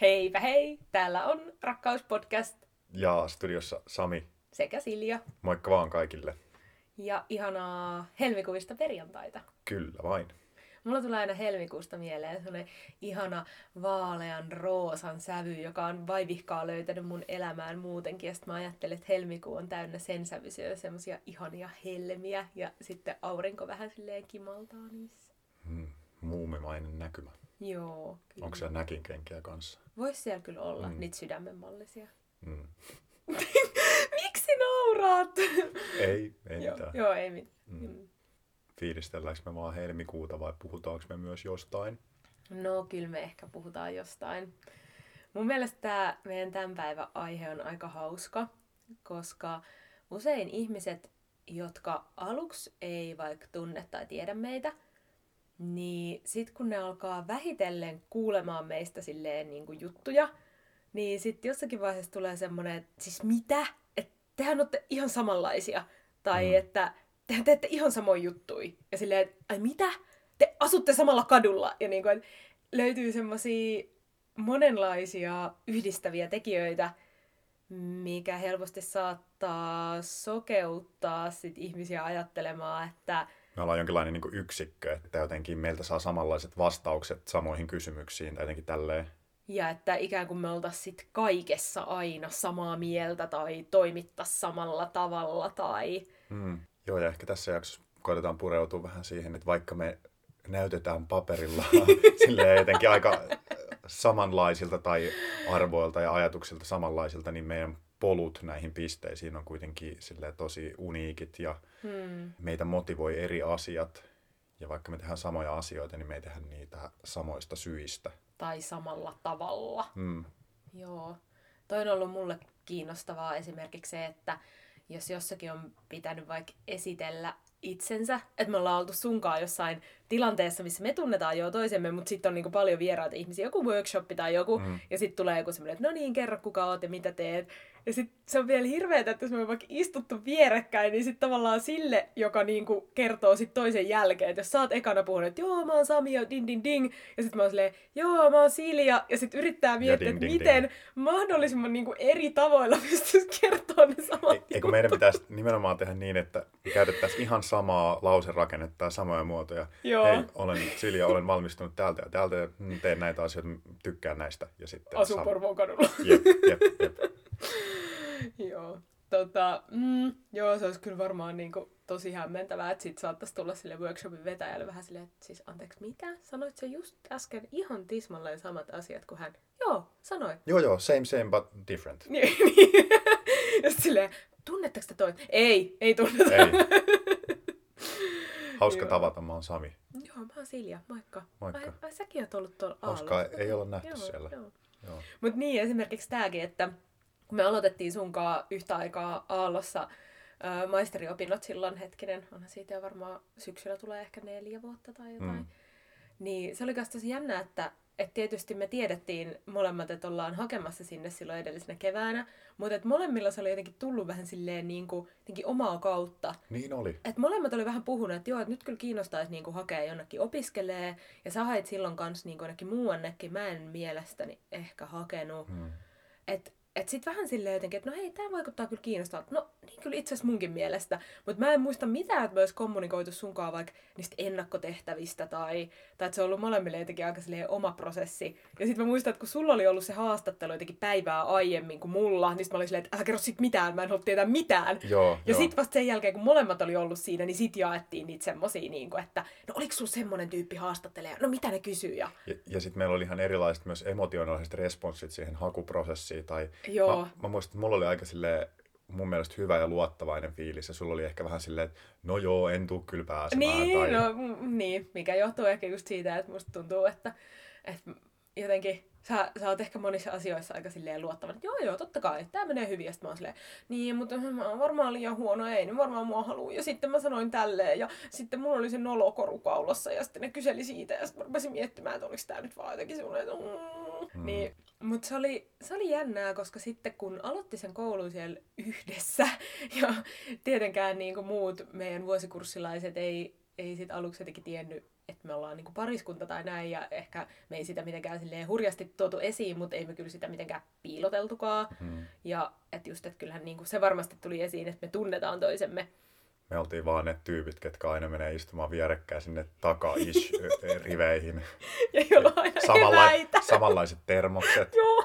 Heipä hei! Täällä on Rakkauspodcast Ja studiossa Sami. sekä Silja. Moikka vaan kaikille. Ja ihanaa helmikuista perjantaita. Kyllä vain. Mulla tulee aina helmikuusta mieleen sellainen ihana vaalean roosan sävy, joka on vaivihkaa löytänyt mun elämään muutenkin. Ja sitten mä ajattelen, että helmikuu on täynnä sen sävyisiä, semmosia ihania helmiä. Ja sitten aurinko vähän silleen kimaltaa niissä. Hmm. Muumimainen näkymä. Joo, kyllä. Onko siellä näkinkenkiä kanssa? Vois siellä kyllä olla Mm. niitä sydämenmallisia. Hmm. Miksi nauraat? Ei, ei joo, mitään. joo, ei mitään. Mm. Mm. Fiilistelläänkö me vaan helmikuuta vai puhutaanko me myös jostain? No, kyllä me ehkä puhutaan jostain. Mun mielestä tämä meidän tämän päivän aihe on aika hauska, koska usein ihmiset, jotka aluksi ei vaikka tunne tai tiedä meitä, niin sit kun ne alkaa vähitellen kuulemaan meistä silleen niin kuin juttuja, niin sitten jossakin vaiheessa tulee semmoinen, että siis mitä? Että tehän olette ihan samanlaisia. Tai Mm. että tehän teette ihan samoin juttui. Ja silleen, että ai mitä? Te asutte samalla kadulla. Ja niin kuin, että löytyy semmoisia monenlaisia yhdistäviä tekijöitä, mikä helposti saattaa sokeuttaa sit ihmisiä ajattelemaan, että Me ollaan jonkinlainen niin yksikkö, että jotenkin meiltä saa samanlaiset vastaukset samoihin kysymyksiin tai jotenkin tälleen. Ja että ikään kuin me oltaisiin sit kaikessa aina samaa mieltä tai toimittaisiin samalla tavalla tai... Hmm. Joo, ja ehkä tässä jaksossa koitetaan pureutua vähän siihen, että vaikka me näytetään paperilla silleen jotenkin aika samanlaisilta tai arvoilta ja ajatuksilta samanlaisilta, niin meidän polut näihin pisteisiin on kuitenkin silleen tosi uniikit ja Hmm. meitä motivoi eri asiat. Ja vaikka me tehdään samoja asioita, niin me ei tehdä niitä samoista syistä. Tai samalla tavalla. Hmm. Joo. Toi on ollut mulle kiinnostavaa esimerkiksi se, että jos jossakin on pitänyt vaikka esitellä itsensä, että me ollaan oltu sunkaan jossain tilanteessa, missä me tunnetaan jo toisemme, mutta sitten on niinku paljon vieraita ihmisiä, joku workshop tai joku, Mm. ja sitten tulee joku semmoinen, että no niin, kerro kuka oot ja mitä teet. Ja sitten se on vielä hirveetä, että jos me on vaikka istuttu vierekkäin, niin sitten tavallaan sille, joka niinku kertoo sit toisen jälkeen, että jos sä oot ekana puhunut, että joo, mä oon Sami ja ding ding ding, ja sitten mä oon silleen, joo, mä oon Silja, ja sitten yrittää miettiä, ding, että ding, miten mahdollisimman niinku eri tavoilla pystyisi kertoa ne samat Ei- Eikö meidän pitäisi nimenomaan tehdä niin, että käytettäisiin ihan samaa lauserakennetta ja samoja muotoja. Joo. Hei, olen Silja, olen valmistunut täältä ja täältä ja teen näitä asioita, tykkään näistä. Ja sitten Asun sam- Porvoon kadulla. Jep, jep, jep. joo. Tota, mm, joo, se olisi kyllä varmaan niinku tosi hämmentävää, että sit saattaisi tulla sille workshopin vetäjälle vähän silleen, että siis anteeksi, mitä? Sanoit sä just äsken ihan tismalleen samat asiat kuin hän? Joo, sanoin. Joo, joo, same, same, but different. Niin, niin. ja silleen, tunnetteko te toi? Ei, ei tunneta. Ei. Hauska Joo. tavata, mä oon Sami. Joo, mä oon Silja, moikka. Moikka. Ai, ai säkin oot ollut tuolla Hauskaa, Aallossa. ei olla nähty joo, siellä. Joo. Joo. Mutta niin, esimerkiksi tämäkin, että kun me aloitettiin sunkaan yhtä aikaa Aallossa ää, maisteriopinnot silloin hetkinen, onhan siitä jo varmaan syksyllä tulee ehkä neljä vuotta tai jotain. Mm. Mm. Niin se oli myös tosi jännä, että, että tietysti me tiedettiin molemmat, että ollaan hakemassa sinne silloin edellisenä keväänä, mutta että molemmilla se oli jotenkin tullut vähän silleen niin kuin, jotenkin omaa kautta. Niin oli. Et molemmat oli vähän puhunut, että joo, että nyt kyllä kiinnostaisi niinku hakea jonnekin opiskelee. Ja sä hait silloin kanssa niinku jonnekin muuannekin. Mä en mielestäni ehkä hakenut. Hmm. Et, et sit vähän silleen jotenkin, että no hei, tää vaikuttaa kyllä kiinnostavalta. No niin kyllä itse asiassa munkin mielestä. Mutta mä en muista mitään, että me olisi kommunikoitu sunkaan vaikka niistä ennakkotehtävistä tai, tai että se on ollut molemmille jotenkin aika oma prosessi. Ja sitten mä muistan, että kun sulla oli ollut se haastattelu jotenkin päivää aiemmin kuin mulla, niin sit mä olin silleen, että älä kerro sit mitään, mä en halua tietää mitään. Joo, Ja sitten vasta sen jälkeen, kun molemmat oli ollut siinä, niin sit jaettiin niitä semmosia, niin kuin, että no oliko sulla semmonen tyyppi haastattelija? No mitä ne kysyy? Ja, Ja, ja sitten meillä oli ihan erilaiset myös emotionaaliset responssit siihen hakuprosessiin. Tai Joo. Mä, mä muistan, että mulla oli aika silleen, mun mielestä hyvä ja luottavainen fiilis. Ja sulla oli ehkä vähän silleen, että no joo, en tuu kyllä pääsemään. niin, tai... no mm, niin, mikä johtuu ehkä just siitä, että musta tuntuu, että, että jotenkin sä, sä oot ehkä monissa asioissa aika silleen luottavan, että joo joo, totta kai, tää menee hyvin. Ja mä oon silleen, niin, mutta mä oon varmaan liian huono, ei, niin varmaan mua haluu. Ja sitten mä sanoin tälleen, ja sitten mulla oli se nolokoru kaulassa, ja sitten ne kyseli siitä, ja sitten mä rupesin miettimään, että oliko tää nyt vaan jotenkin semmoinen, että mm. Mm. Niin, mutta se oli, se oli jännää, koska sitten kun aloitti sen koulun siellä yhdessä, ja tietenkään niin kuin muut meidän vuosikurssilaiset ei ei sit aluksi jotenkin tiennyt, että me ollaan niinku pariskunta tai näin, ja ehkä me ei sitä mitenkään silleen hurjasti tuotu esiin, mutta ei me kyllä sitä mitenkään piiloteltukaan. Mm. Ja että just, että kyllähän niinku se varmasti tuli esiin, että me tunnetaan toisemme. Me oltiin vaan ne tyypit, ketkä aina menee istumaan vierekkäin sinne taka-ish-riveihin. Ja jolla on aina Samalla, eväitä. samanlaiset termokset. Joo.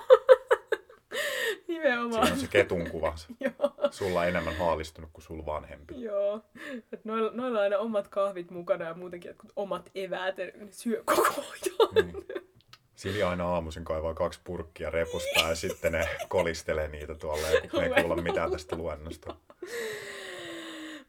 Siinä Nimenomaan. on se ketun kuva. Joo. Sulla enemmän haalistunut kuin sul vanhempi. Joo. Et noilla, noilla on aina omat kahvit mukana ja muutenkin jotkut omat eväät, ja ne syö koko ajan. Niin. Silja aina aamuisin kaivaa kaksi purkkia repusta ja sitten ne kolistelee niitä tuolla, kun me ei kuulla mitään tästä luennosta.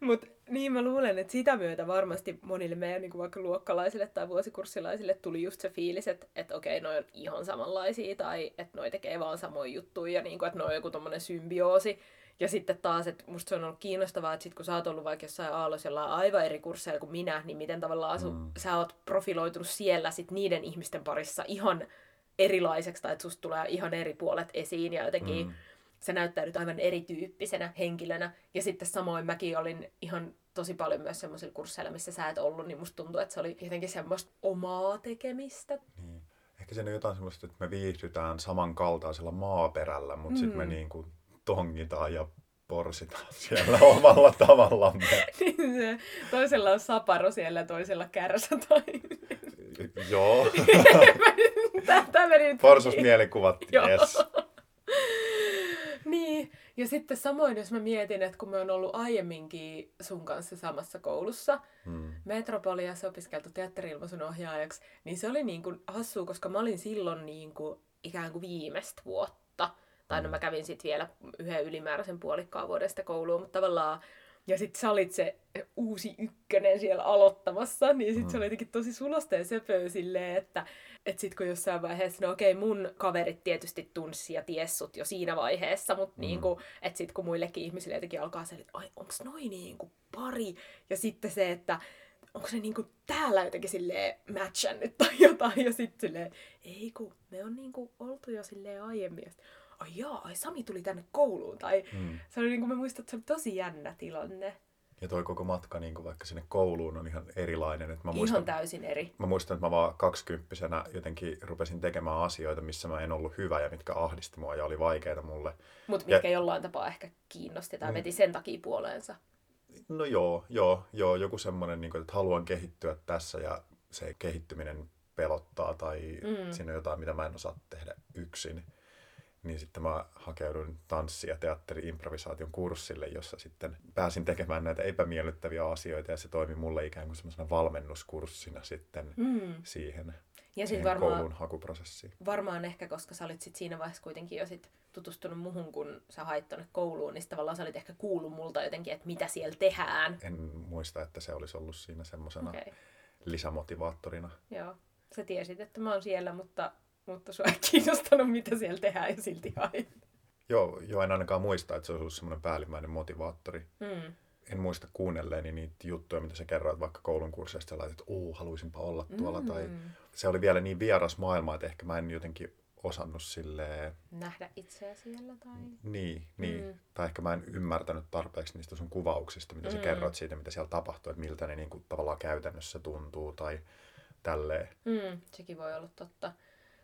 Mutta niin mä luulen, että sitä myötä varmasti monille meidän niin vaikka luokkalaisille tai vuosikurssilaisille tuli just se fiilis, että, että okei, noi on ihan samanlaisia tai että noi tekee vaan samoja juttuja ja niin kuin, että noi on joku tommonen symbioosi. Ja sitten taas, että musta se on ollut kiinnostavaa, että sit kun sä oot ollut vaikka jossain aallossa jollain aivan eri kursseilla kuin minä, niin miten tavallaan mm. Mm. sä oot profiloitunut siellä sit niiden ihmisten parissa ihan erilaiseksi, tai että susta tulee ihan eri puolet esiin ja jotenkin mm. Sä näyttäydyt aivan erityyppisenä henkilönä. Ja sitten samoin mäkin olin ihan tosi paljon myös semmoisilla kursseilla, missä sä et ollut, niin musta tuntuu, että se oli jotenkin semmoista omaa tekemistä. Niin. Ehkä siinä on jotain semmoista, että me viihdytään samankaltaisella maaperällä, mutta mm. sitten me niin kuin tongitaan ja porsitaan siellä omalla tavallamme. Niin se, toisella on saparo siellä ja toisella kärsä. Tai... Joo, tää meni nyt porsusmielikuvat, Joo. yes. Ja sitten samoin, jos mä mietin, että kun mä oon ollut aiemminkin sun kanssa samassa koulussa, Mm. Metropoliassa opiskeltu teatteri-ilmaisun ohjaajaksi, niin se oli niin kuin hassua, koska mä olin silloin niin kuin ikään kuin viimeistä vuotta. Tai no mä kävin sitten vielä yhden ylimääräisen puolikkaan vuodesta kouluun, mutta tavallaan... Ja sitten sä olit se uusi ykkönen siellä aloittamassa, niin sitten se oli jotenkin tosi sulosta ja söpöä silleen, että et sit kun jossain vaiheessa, no okei, mun kaverit tietysti tunsi ja ties sut jo siinä vaiheessa, mutta mm. niinku, että sit kun muillekin ihmisille jotenkin alkaa se, että ai, onks noi niinku pari? Ja sitten se, että onko se niinku täällä jotenkin silleen matchannut tai jotain, ja sitten silleen, ei kun me on niinku oltu jo silleen aiemmin. Ja sit, ai jaa, ai Sami tuli tänne kouluun, tai Mm. se oli niinku, mä muistan, että se oli tosi jännä tilanne. Ja toi koko matka niin kuin vaikka sinne kouluun on ihan erilainen. Että mä Ihan muistan, täysin eri. mä muistan, että mä vaan kaksikymppisenä jotenkin rupesin tekemään asioita, missä mä en ollut hyvä ja mitkä ahdisti mua ja oli vaikeita mulle. Mutta Ja- mitkä jollain tapaa ehkä kiinnosti tai Mm. veti sen takia puoleensa. No joo, joo, joo joku semmoinen, niin kuin, että haluan kehittyä tässä ja se kehittyminen pelottaa tai mm. siinä on jotain, mitä mä en osaa tehdä yksin. Niin sitten mä hakeuduin tanssi- ja teatteri-improvisaation kurssille, jossa sitten pääsin tekemään näitä epämiellyttäviä asioita ja se toimi mulle ikään kuin semmoisena valmennuskurssina sitten Mm. siihen, Ja siihen varmaan, koulun hakuprosessiin. varmaan ehkä, koska sä olit sit siinä vaiheessa kuitenkin jo sit tutustunut muhun, kun sä hait tonne kouluun, niin tavallaan sä olit ehkä kuullut multa jotenkin, että mitä siellä tehdään. En muista, että se olisi ollut siinä semmoisena okay. lisämotivaattorina. joo. Sä tiesit, että mä oon siellä, mutta, mutta sua ei kiinnostanut, mitä siellä tehdään ja silti hait. Joo, joo, en ainakaan muista, että se olisi ollut semmoinen päällimmäinen motivaattori. Mm. en muista kuunnelleeni niitä juttuja, mitä sä kerroit vaikka koulun kursseista, sä laitat, että uu, haluaisinpa olla tuolla. Mm. Tai se oli vielä niin vieras maailma, että ehkä mä en jotenkin osannut silleen, Nähdä itseä siellä tai... niin, niin. Mm. Tai ehkä mä en ymmärtänyt tarpeeksi niistä sun kuvauksista, mitä sä Mm. kerroit siitä, mitä siellä tapahtuu, että miltä ne niin kuin, tavallaan käytännössä tuntuu tai tälleen. Mm, sekin voi olla totta.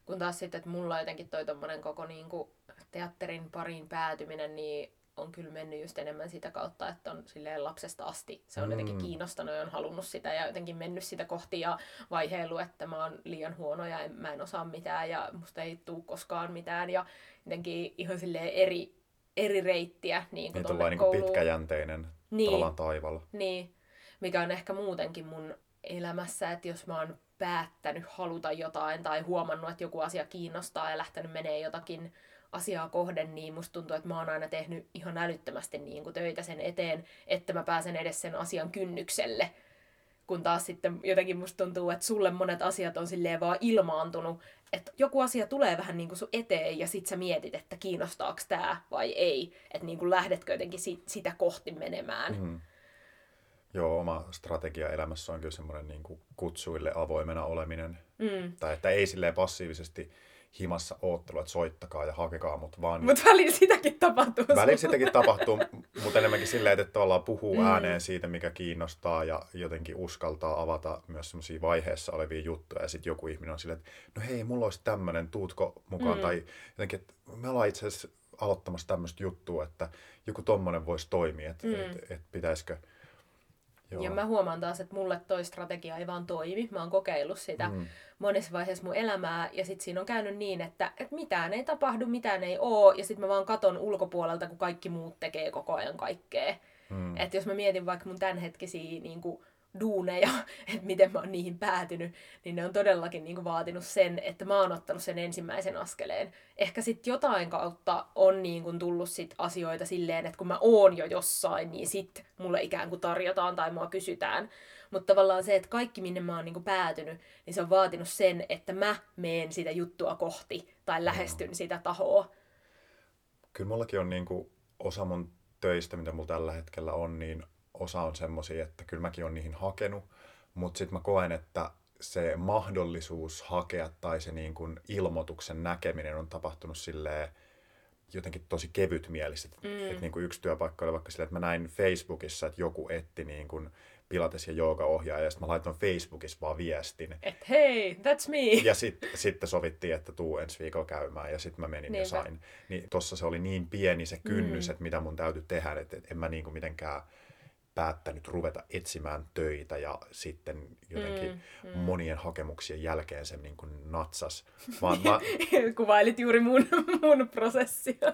Kun taas sitten, että mulla jotenkin toi tommonen koko niinku teatterin pariin päätyminen, niin on kyllä mennyt just enemmän sitä kautta, että on silleen lapsesta asti. Se on Mm. jotenkin kiinnostanut ja on halunnut sitä ja jotenkin mennyt sitä kohti ja vaiheilu, että mä oon liian huono ja en, mä en osaa mitään ja musta ei tuu koskaan mitään ja jotenkin ihan silleen eri, eri reittiä niin kuin Niin niin kouluun. pitkäjänteinen Niin. tavallaan taival. Niin, mikä on ehkä muutenkin mun elämässä, että jos mä oon päättänyt haluta jotain tai huomannut, että joku asia kiinnostaa ja lähtenyt menee jotakin asiaa kohden, niin musta tuntuu, että mä oon aina tehnyt ihan älyttömästi niin kuin töitä sen eteen, että mä pääsen edes sen asian kynnykselle. Kun taas sitten jotenkin musta tuntuu, että sulle monet asiat on silleen vaan ilmaantunut, että joku asia tulee vähän niin kuin sun eteen ja sit sä mietit, että kiinnostaako tää vai ei. Että niin kuin lähdetkö jotenkin si- sitä kohti menemään. Mm. Joo, oma strategia elämässä on kyllä semmoinen niin kuin kutsuille avoimena oleminen. Mm. Tai että ei silleen passiivisesti himassa oottelu, että soittakaa ja hakekaa mut, vaan Mutta välillä sitäkin tapahtuu. välillä sitäkin tapahtuu, Mutta enemmänkin silleen, että tavallaan puhuu mm. ääneen siitä, mikä kiinnostaa ja jotenkin uskaltaa avata myös semmoisia vaiheessa olevia juttuja. Ja sitten joku ihminen on silleen, että no hei, mulla olisi tämmöinen, tuutko mukaan? Mm. Tai jotenkin, että me ollaan itse asiassa aloittamassa tämmöistä juttua, että joku tommonen voisi toimia, että mm. et, et pitäisikö Joo. Ja mä huomaan taas, että mulle toi strategia ei vaan toimi. Mä oon kokeillut sitä mm. monessa vaiheessa mun elämää ja sitten siinä on käynyt niin, että, että mitään ei tapahdu, mitään ei oo ja sitten mä vaan katon ulkopuolelta, kun kaikki muut tekee koko ajan kaikkea. Mm. Että jos mä mietin vaikka mun tämänhetkisiä niin kuin, duuneja, että miten mä oon niihin päätynyt, niin ne on todellakin niin kuin vaatinut sen, että mä oon ottanut sen ensimmäisen askeleen. Ehkä sitten jotain kautta on niin kuin tullut sit asioita silleen, että kun mä oon jo jossain, niin sit mulle ikään kuin tarjotaan tai mua kysytään. Mutta tavallaan se, että kaikki minne mä oon niin kuin päätynyt, niin se on vaatinut sen, että mä meen sitä juttua kohti tai lähestyn sitä tahoa. Kyllä mullakin on niin kuin osa mun töistä, mitä mulla tällä hetkellä on, niin osa on semmoisia, että kyllä mäkin olen niihin hakenut, mutta sitten mä koen, että se mahdollisuus hakea tai se niin kuin ilmoituksen näkeminen on tapahtunut silleen jotenkin tosi kevyt mielistä. Mm. Että niin kuin yksi työpaikka oli vaikka silleen, että mä näin Facebookissa, että joku etti niin kuin pilates- ja joogaohjaaja, ja sitten mä laitoin Facebookissa vaan viestin. Että hei, that's me! Ja sitten sit sovittiin, että tuu ensi viikolla käymään, ja sitten mä menin Niinpä. ja sain. Niin tossa se oli niin pieni se kynnys, mm. että mitä mun täytyy tehdä, että en mä niin kuin mitenkään päättänyt ruveta etsimään töitä ja sitten jotenkin mm, mm. monien hakemuksien jälkeen se niin kuin natsas. Vaan mä... Kuvailit juuri mun, mun prosessia.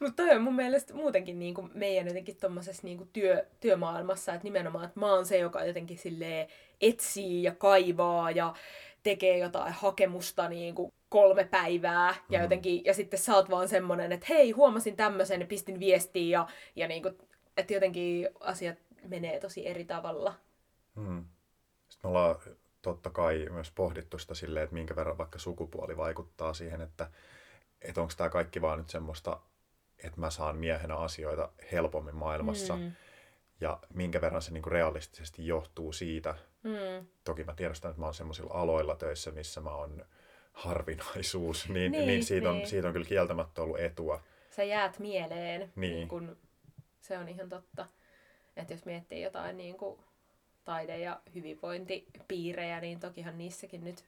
Mutta toi on mun mielestä muutenkin niin kuin meidän jotenkin tommosessa niin kuin työ, työmaailmassa, että nimenomaan, että mä oon se, joka jotenkin silleen etsii ja kaivaa ja tekee jotain hakemusta niin kuin kolme päivää ja, mm. jotenkin, ja sitten sä oot vaan semmonen, että hei, huomasin tämmöisen ja pistin viestiin ja, ja niin kuin että jotenkin asiat menee tosi eri tavalla. Hmm. Sitten me ollaan totta kai myös pohdittu sitä silleen, että minkä verran vaikka sukupuoli vaikuttaa siihen, että, että onko tämä kaikki vaan nyt semmoista, että mä saan miehenä asioita helpommin maailmassa. Hmm. Ja minkä verran se niinku realistisesti johtuu siitä. Hmm. Toki mä tiedostan, että mä oon semmoisilla aloilla töissä, missä mä oon harvinaisuus, niin, niin, niin, siitä, on, niin. siitä on kyllä kieltämättä ollut etua. Sä jäät mieleen niin. Niin kun se on ihan totta. Että jos miettii jotain niin kuin taide- ja hyvinvointipiirejä, niin tokihan niissäkin nyt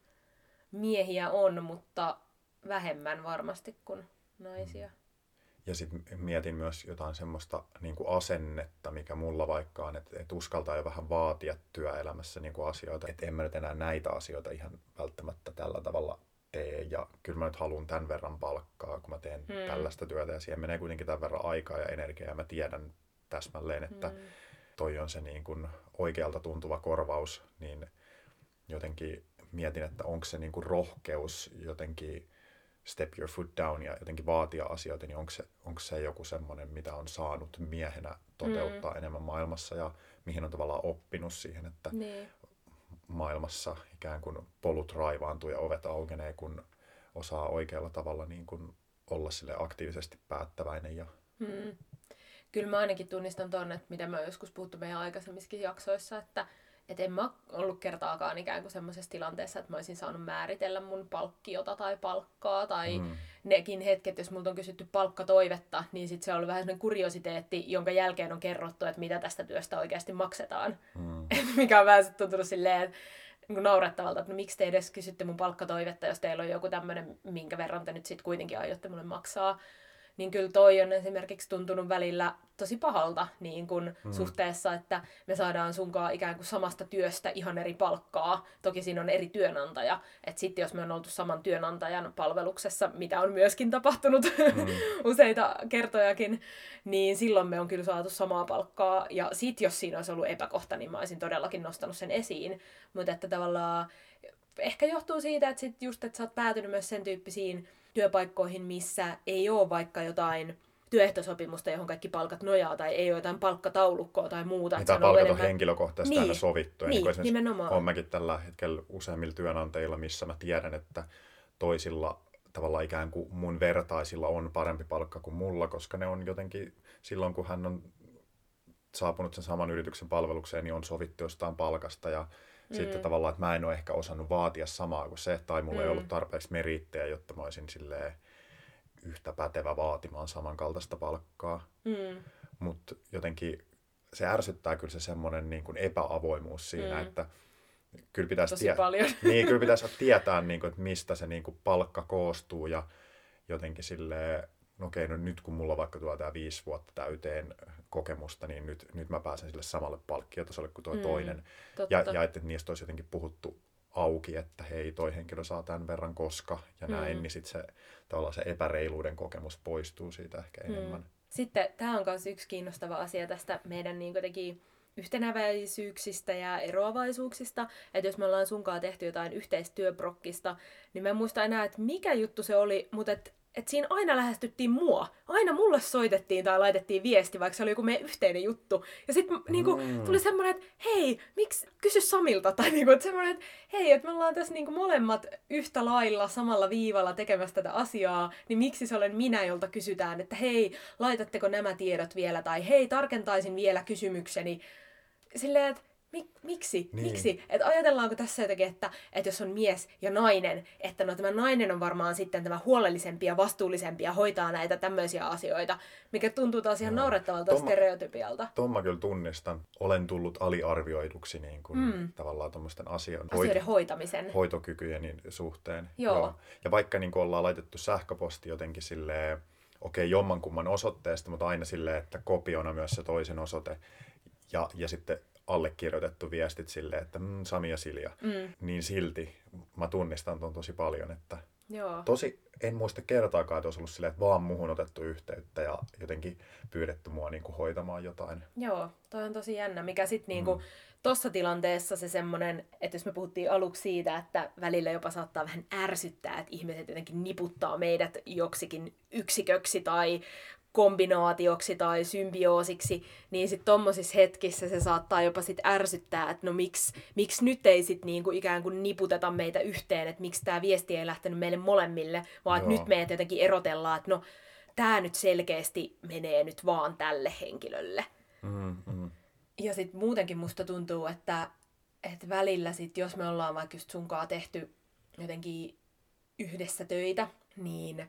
miehiä on, mutta vähemmän varmasti kuin naisia. Ja sitten mietin myös jotain semmoista niin kuin asennetta, mikä mulla vaikka on, että, että uskaltaa jo vähän vaatia työelämässä niin kuin asioita. Että en mä nyt enää näitä asioita ihan välttämättä tällä tavalla tee. Ja kyllä mä nyt haluan tämän verran palkkaa, kun mä teen hmm. tällaista työtä. Ja siihen menee kuitenkin tämän verran aikaa ja energiaa. Ja mä tiedän täsmälleen, että hmm. toi on se niin kuin oikealta tuntuva korvaus. Niin jotenkin mietin, että onko se niin kuin rohkeus jotenkin step your foot down ja jotenkin vaatia asioita, niin onko se, onko se joku semmoinen, mitä on saanut miehenä toteuttaa mm. enemmän maailmassa ja mihin on tavallaan oppinut siihen, että niin maailmassa ikään kuin polut raivaantuu ja ovet aukenee, kun osaa oikealla tavalla niin kuin olla sille aktiivisesti päättäväinen. Ja... Hmm. Kyllä mä ainakin tunnistan tuonne, että mitä mä joskus puhuttu meidän aikaisemmissakin jaksoissa, että et en mä ollut kertaakaan ikään kuin semmoisessa tilanteessa, että mä olisin saanut määritellä mun palkkiota tai palkkaa. Tai mm. nekin hetket, jos multa on kysytty palkkatoivetta, niin sit se on ollut vähän semmoinen kuriositeetti, jonka jälkeen on kerrottu, että mitä tästä työstä oikeasti maksetaan. Mm. Mikä on vähän tuntunut silleen, että niin naurettavalta, että no, miksi te edes kysytte mun palkkatoivetta, jos teillä on joku tämmöinen, minkä verran te nyt sitten kuitenkin aiotte mulle maksaa niin kyllä toi on esimerkiksi tuntunut välillä tosi pahalta niin kun mm. suhteessa, että me saadaan sunkaan ikään kuin samasta työstä ihan eri palkkaa. Toki siinä on eri työnantaja. Että sitten jos me on oltu saman työnantajan palveluksessa, mitä on myöskin tapahtunut mm. useita kertojakin, niin silloin me on kyllä saatu samaa palkkaa. Ja sitten jos siinä olisi ollut epäkohta, niin mä olisin todellakin nostanut sen esiin. Mutta että tavallaan ehkä johtuu siitä, että sit just, että sä oot päätynyt myös sen tyyppisiin työpaikkoihin, missä ei ole vaikka jotain työehtosopimusta, johon kaikki palkat nojaa, tai ei ole jotain palkkataulukkoa tai muuta. Mitä palkat on enemmän... henkilökohtaisesti niin. aina sovittu. Niin, niin nimenomaan. Olen mäkin tällä hetkellä useimmilla työnantajilla, missä mä tiedän, että toisilla tavallaan ikään kuin mun vertaisilla on parempi palkka kuin mulla, koska ne on jotenkin silloin, kun hän on saapunut sen saman yrityksen palvelukseen, niin on sovittu jostain palkasta ja Mm. Sitten tavallaan, että mä en ole ehkä osannut vaatia samaa kuin se, tai mulla mm. ei ollut tarpeeksi merittejä, jotta mä olisin silleen yhtä pätevä vaatimaan samankaltaista palkkaa. Mm. Mutta jotenkin se ärsyttää kyllä se semmoinen niin kuin epäavoimuus siinä, Mm. että kyllä pitäisi, Tosi paljon. niin, kyllä pitäisi tietää, niin kuin, että mistä se niin kuin palkka koostuu ja jotenkin silleen, no okei, no nyt kun mulla vaikka tuo tämä viisi vuotta täyteen kokemusta, niin nyt, nyt mä pääsen sille samalle palkkiotasolle kuin tuo Mm, toinen. Totta. Ja, ja että niistä olisi jotenkin puhuttu auki, että hei, toi henkilö saa tämän verran koska ja näin, Mm. niin sitten se, tavallaan se epäreiluuden kokemus poistuu siitä ehkä enemmän. Sitten tämä on myös yksi kiinnostava asia tästä meidän niin jotenkin yhtenäväisyyksistä ja eroavaisuuksista. Että jos me ollaan sunkaan tehty jotain yhteistyöprokkista, niin mä en muista enää, että mikä juttu se oli, mutta et, et siinä aina lähestyttiin mua. Aina mulle soitettiin tai laitettiin viesti, vaikka se oli joku meidän yhteinen juttu. Ja sitten niinku, Mm. tuli semmoinen, että hei, miksi, kysy Samilta. Tai niinku, että semmoinen, että hei, että me ollaan tässä niinku molemmat yhtä lailla samalla viivalla tekemässä tätä asiaa, niin miksi se olen minä, jolta kysytään, että hei, laitatteko nämä tiedot vielä, tai hei, tarkentaisin vielä kysymykseni. Silleen, että mik, miksi? Niin. Miksi? Että ajatellaanko tässä jotenkin, että, että jos on mies ja nainen, että no tämä nainen on varmaan sitten tämä huolellisempi ja vastuullisempi ja hoitaa näitä tämmöisiä asioita, mikä tuntuu taas ihan Joo. naurettavalta Tomma- stereotypialta. Tuon mä kyllä tunnistan. Olen tullut aliarvioiduksi niin kuin, mm. tavallaan tuommoisten asioiden, Asioiden hoitamisen. hoitokykyjeni suhteen. Joo. Ja vaikka niin kuin ollaan laitettu sähköposti jotenkin silleen, okei, okay, jommankumman osoitteesta, mutta aina silleen, että kopiona myös se toisen osoite. Ja, ja sitten allekirjoitettu viestit silleen, että mm, Sami ja Silja. Mm. Niin silti mä tunnistan ton tosi paljon, että Joo. tosi en muista kertaakaan, että olisi ollut silleen, että vaan muhun otettu yhteyttä ja jotenkin pyydetty mua niin kuin hoitamaan jotain. Joo, toi on tosi jännä, mikä sitten niinku, Mm. tossa tilanteessa se semmonen, että jos me puhuttiin aluksi siitä, että välillä jopa saattaa vähän ärsyttää, että ihmiset jotenkin niputtaa meidät joksikin yksiköksi tai kombinaatioksi tai symbioosiksi, niin sitten tommosissa hetkissä se saattaa jopa sit ärsyttää, että no miksi, miksi nyt ei sit niinku ikään kuin niputeta meitä yhteen, että miksi tämä viesti ei lähtenyt meille molemmille, vaan että nyt meidät jotenkin erotellaan, että no tämä nyt selkeästi menee nyt vaan tälle henkilölle. Mm, mm. Ja sitten muutenkin musta tuntuu, että, että välillä sit, jos me ollaan vaikka just sunkaan tehty jotenkin yhdessä töitä, niin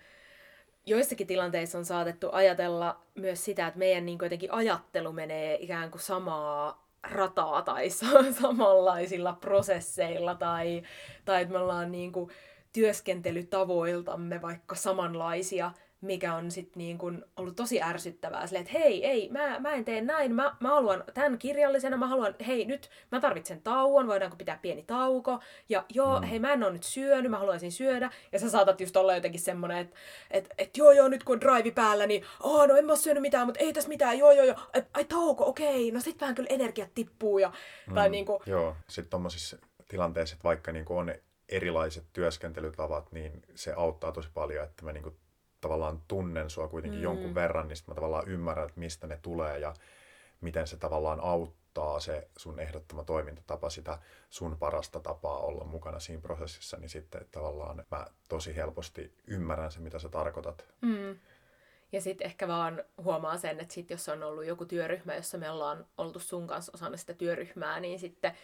joissakin tilanteissa on saatettu ajatella myös sitä, että meidän niin jotenkin ajattelu menee ikään kuin samaa rataa tai sa- samanlaisilla prosesseilla tai, tai että me ollaan niin kuin työskentelytavoiltamme vaikka samanlaisia, mikä on sitten niin kuin ollut tosi ärsyttävää. Silleen, että hei, ei, mä, mä en tee näin, mä, mä haluan tämän kirjallisena, mä haluan, hei nyt mä tarvitsen tauon, voidaanko pitää pieni tauko, ja joo, mm. hei mä en ole nyt syönyt, mä haluaisin syödä, ja sä saatat just olla jotenkin semmonen, että et, et, joo joo, nyt kun on drive päällä, niin aah, no en mä oo syönyt mitään, mutta ei tässä mitään, joo joo joo, ai, ai tauko, okei, no sit vähän kyllä energiat tippuu, ja, mm. tai niinku, Joo, sitten tuommoisissa tilanteissa, että vaikka niin on erilaiset työskentelytavat, niin se auttaa tosi paljon, että mä niin kuin tavallaan tunnen sua kuitenkin mm. jonkun verran, niin sit mä tavallaan ymmärrän, että mistä ne tulee ja miten se tavallaan auttaa se sun ehdottama toimintatapa sitä sun parasta tapaa olla mukana siinä prosessissa, niin sitten tavallaan mä tosi helposti ymmärrän se, mitä sä tarkoitat. Mm. Ja sitten ehkä vaan huomaa sen, että sit jos on ollut joku työryhmä, jossa me ollaan oltu sun kanssa osana sitä työryhmää, niin sitten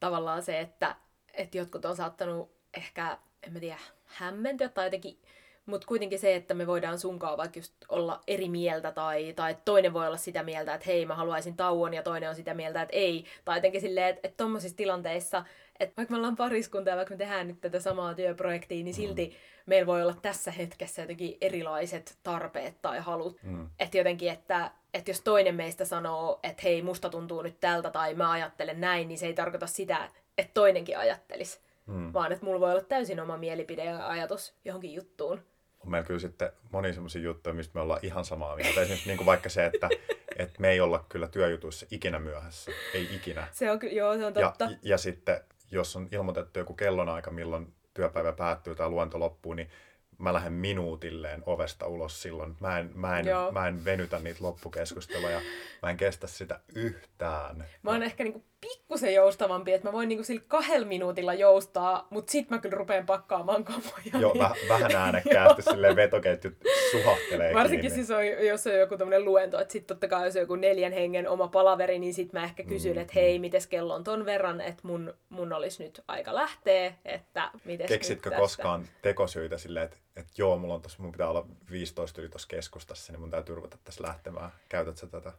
tavallaan se, että, että jotkut on saattanut ehkä, en mä tiedä, hämmentyä tai jotenkin, mutta kuitenkin se, että me voidaan sunkaan vaikka just olla eri mieltä tai, tai toinen voi olla sitä mieltä, että hei mä haluaisin tauon ja toinen on sitä mieltä, että ei. Tai jotenkin silleen, että, että tommosissa tilanteissa, että vaikka me ollaan pariskunta ja vaikka me tehdään nyt tätä samaa työprojektia, niin silti meillä voi olla tässä hetkessä jotenkin erilaiset tarpeet tai halut. Mm. Että jotenkin, että, että jos toinen meistä sanoo, että hei, musta tuntuu nyt tältä tai mä ajattelen näin, niin se ei tarkoita sitä, että toinenkin ajattelisi. Mm. Vaan että mulla voi olla täysin oma mielipide ja ajatus johonkin juttuun. On meillä kyllä sitten moni semmoisia juttuja, mistä me ollaan ihan samaa mieltä. Esimerkiksi niin kuin vaikka se, että, että me ei olla kyllä työjutuissa ikinä myöhässä. Ei ikinä. Se on, joo, se on Ja, totta. ja sitten, jos on ilmoitettu joku kellonaika, milloin työpäivä päättyy tai luento loppuu, niin mä lähden minuutilleen ovesta ulos silloin. Mä en, mä en, Joo. mä en venytä niitä loppukeskusteluja. Mä en kestä sitä yhtään. Mä oon ehkä niinku pikkusen joustavampi, että mä voin niinku sillä kahdella minuutilla joustaa, mutta sit mä kyllä rupean pakkaamaan kamoja. Joo, väh, vähän äänekkäästi silleen vetoketjut suhahtelee Varsinkin kiinni. siis on, jos on joku tämmöinen luento, että sitten totta kai jos on joku neljän hengen oma palaveri, niin sit mä ehkä kysyn, Mm, että hei, mites kello on ton verran, että mun, mun olisi nyt aika lähteä, että mites Keksitkö koskaan tekosyitä silleen, että, että joo, mulla on tossa, mun pitää olla 15 yli tuossa keskustassa, niin mun täytyy ruveta tässä lähtemään. Käytätkö tätä?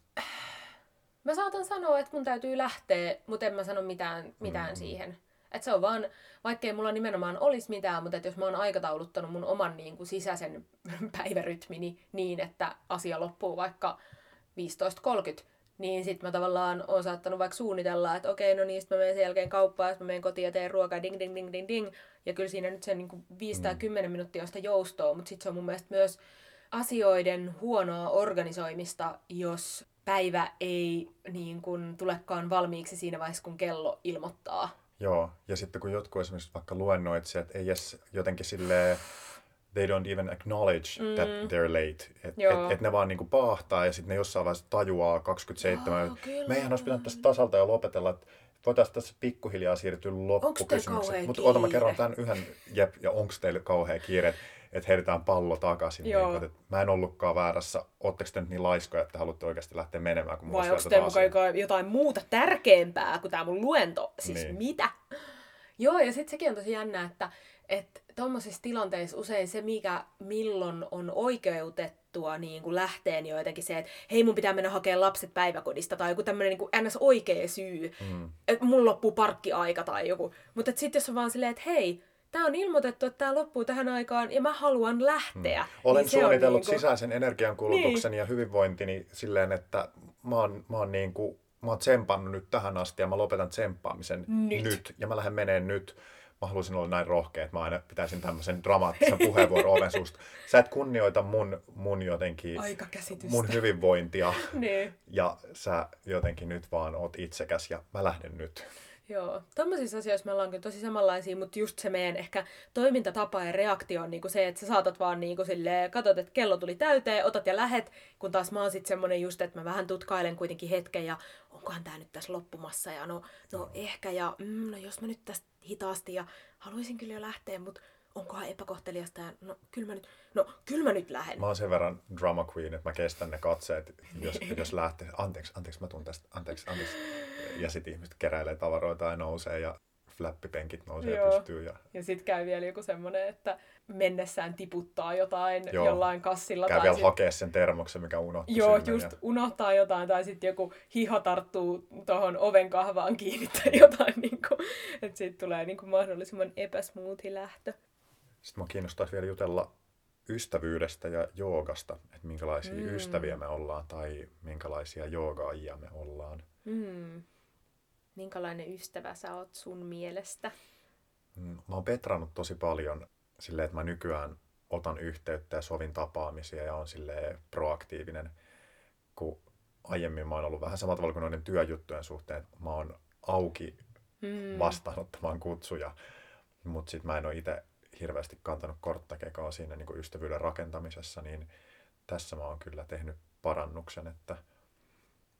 Mä saatan sanoa, että mun täytyy lähteä, mutta en mä sano mitään, mitään mm. siihen. Et se on vaan, vaikkei mulla nimenomaan olisi mitään, mutta jos mä oon aikatauluttanut mun oman niin kuin sisäisen päivärytmini niin, että asia loppuu vaikka 15.30, niin sitten mä tavallaan oon saattanut vaikka suunnitella, että okei, no niin, sit mä menen sen jälkeen kauppaan, sit mä menen kotiin ja teen ruokaa, ding, ding, ding, ding, ding. Ja kyllä siinä nyt se niin kuin 5 tai 10 minuuttia on sitä joustoa, mutta sitten se on mun mielestä myös asioiden huonoa organisoimista, jos päivä ei niin kuin, tulekaan valmiiksi siinä vaiheessa, kun kello ilmoittaa. Joo, ja sitten kun jotkut esimerkiksi vaikka luennoitsijat ei edes jotenkin silleen, they don't even acknowledge mm. that they're late. Että et, et ne vaan niinku paahtaa ja sitten ne jossain vaiheessa tajuaa 27. Joo, kyllä. Meidän olisi pitänyt tästä tasalta jo lopetella, että voitaisiin tässä pikkuhiljaa siirtyä loppukysymykseen. Mutta oota, mä kerron tämän yhden, jep, ja onko teille kauhea kiire, että heitetään pallo takaisin. Joo. Niin, että mä en ollutkaan väärässä. Oletteko te nyt niin laiskoja, että haluatte oikeasti lähteä menemään, kun mulla Vai olisi onko teillä tätä mukaan jotain- muuta tärkeämpää kuin tämä mun luento? Siis Niin. niin. mitä? Joo, ja sitten sekin on tosi jännä, että että tuommoisissa tilanteissa usein se, mikä milloin on oikeutettua niin kuin lähteen jo jotenkin se, että hei mun pitää mennä hakemaan lapset päiväkodista tai joku tämmöinen niin ns. oikea syy, Mm. että mun loppuu parkkiaika tai joku. Mutta sitten jos on vaan silleen, että hei, tämä on ilmoitettu, että tämä loppuu tähän aikaan ja mä haluan lähteä. Olen niin suunnitellut niinku- sisäisen energiankulutuksen ja hyvinvointini silleen, että mä oon, mä oon, niin kuin, mä oon tsempannut nyt tähän asti ja mä lopetan tsemppaamisen Nyt. nyt. Ja mä lähden meneen nyt. Mä haluaisin olla näin rohkea, että mä aina pitäisin tämmöisen dramaattisen puheenvuoron oven suusta. Sä et kunnioita mun, mun jotenkin, mun hyvinvointia. Niin. Ja sä jotenkin nyt vaan oot itsekäs ja mä lähden nyt. Joo, tommosissa asioissa me ollaan kyllä tosi samanlaisia, mutta just se meidän ehkä toimintatapa ja reaktio on niinku se, että sä saatat vaan niinku silleen, katsot, että kello tuli täyteen, otat ja lähet, kun taas mä oon sit semmonen just, että mä vähän tutkailen kuitenkin hetken ja onkohan tää nyt tässä loppumassa ja no, no ehkä ja mm, no jos mä nyt tästä hitaasti ja haluaisin kyllä jo lähteä, mutta onkohan epäkohteliasta ja no kyllä mä nyt, no kyllä mä nyt lähden. Mä oon sen verran drama queen, että mä kestän ne katseet, jos, jos lähtee. Anteeksi, anteeksi, mä tuun tästä. Anteeksi, anteeksi. Ja sitten ihmiset keräilee tavaroita ja nousee ja flappipenkit nousee Joo. pystyyn. Ja Ja sitten käy vielä joku semmonen, että mennessään tiputtaa jotain Joo. jollain kassilla. käy tai vielä sit- hakea sen termoksen, mikä unohtui Joo, sinne. just Ja... unohtaa jotain, tai sitten joku hiha tarttuu tuohon oven kahvaan kiinni tai jotain, niin kuin, että siitä tulee niin kuin mahdollisimman epäsmoothi lähtö. Sitten mä kiinnostaisi vielä jutella ystävyydestä ja joogasta, että minkälaisia mm. ystäviä me ollaan tai minkälaisia joogaajia me ollaan. Hmm. Minkälainen ystävä sä oot sun mielestä? Mm, Mä oon petrannut tosi paljon silleen, että mä nykyään otan yhteyttä ja sovin tapaamisia ja on silleen proaktiivinen, kun aiemmin mä oon ollut vähän samalla tavalla kuin noiden työjuttujen suhteen. että Mä oon auki Hmm. vastaanottamaan kutsuja, mutta sitten mä en ole itse hirveästi kantanut korttakekoa siinä niin kuin ystävyyden rakentamisessa, niin tässä mä oon kyllä tehnyt parannuksen, että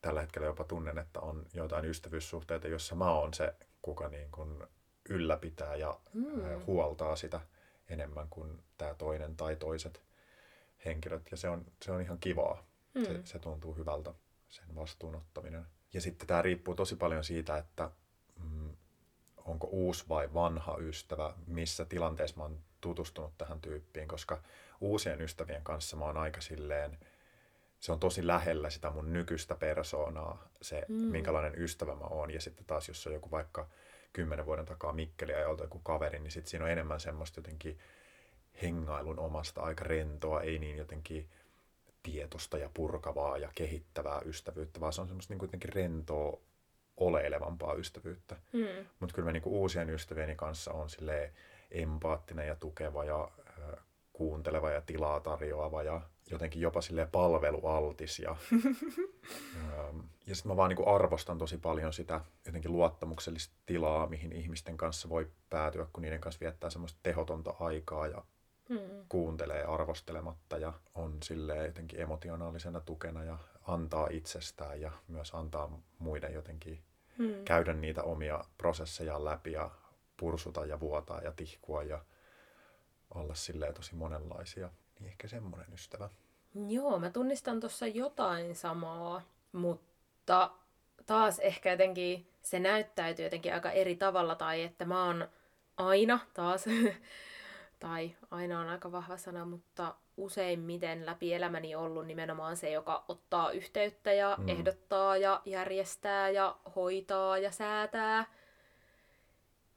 tällä hetkellä jopa tunnen, että on jotain ystävyyssuhteita, jossa mä oon se, kuka niin kuin ylläpitää ja mm. huoltaa sitä enemmän kuin tämä toinen tai toiset henkilöt. Ja se on, se on ihan kivaa. Mm. Se, se tuntuu hyvältä, sen vastuunottaminen. Ja sitten tämä riippuu tosi paljon siitä, että onko uusi vai vanha ystävä, missä tilanteessa mä oon tutustunut tähän tyyppiin, koska uusien ystävien kanssa mä oon aika silleen, se on tosi lähellä sitä mun nykyistä persoonaa, se mm. minkälainen ystävä mä oon. Ja sitten taas, jos on joku vaikka kymmenen vuoden takaa Mikkeliä ja joku kaveri, niin sitten siinä on enemmän semmoista jotenkin hengailun omasta, aika rentoa, ei niin jotenkin tietosta ja purkavaa ja kehittävää ystävyyttä, vaan se on semmoista niin kuitenkin rentoa, oleilevampaa ystävyyttä. Hmm. Mutta kyllä mä niinku uusien ystävieni kanssa on silleen empaattinen ja tukeva ja ö, kuunteleva ja tilaa tarjoava ja jotenkin jopa silleen palvelualtis. Ja, Öm, ja sitten mä vaan niinku arvostan tosi paljon sitä jotenkin luottamuksellista tilaa, mihin ihmisten kanssa voi päätyä, kun niiden kanssa viettää semmoista tehotonta aikaa ja Hmm. kuuntelee arvostelematta ja on silleen jotenkin emotionaalisena tukena ja antaa itsestään ja myös antaa muiden jotenkin Hmm. käydä niitä omia prosesseja läpi ja pursuta ja vuotaa ja tihkua ja olla silleen tosi monenlaisia. Niin ehkä semmoinen ystävä. Joo, mä tunnistan tuossa jotain samaa, mutta taas ehkä jotenkin se näyttäytyy jotenkin aika eri tavalla, tai että mä oon aina taas, tai aina on aika vahva sana, mutta useimmiten läpi elämäni ollut nimenomaan se, joka ottaa yhteyttä ja mm. ehdottaa ja järjestää ja hoitaa ja säätää,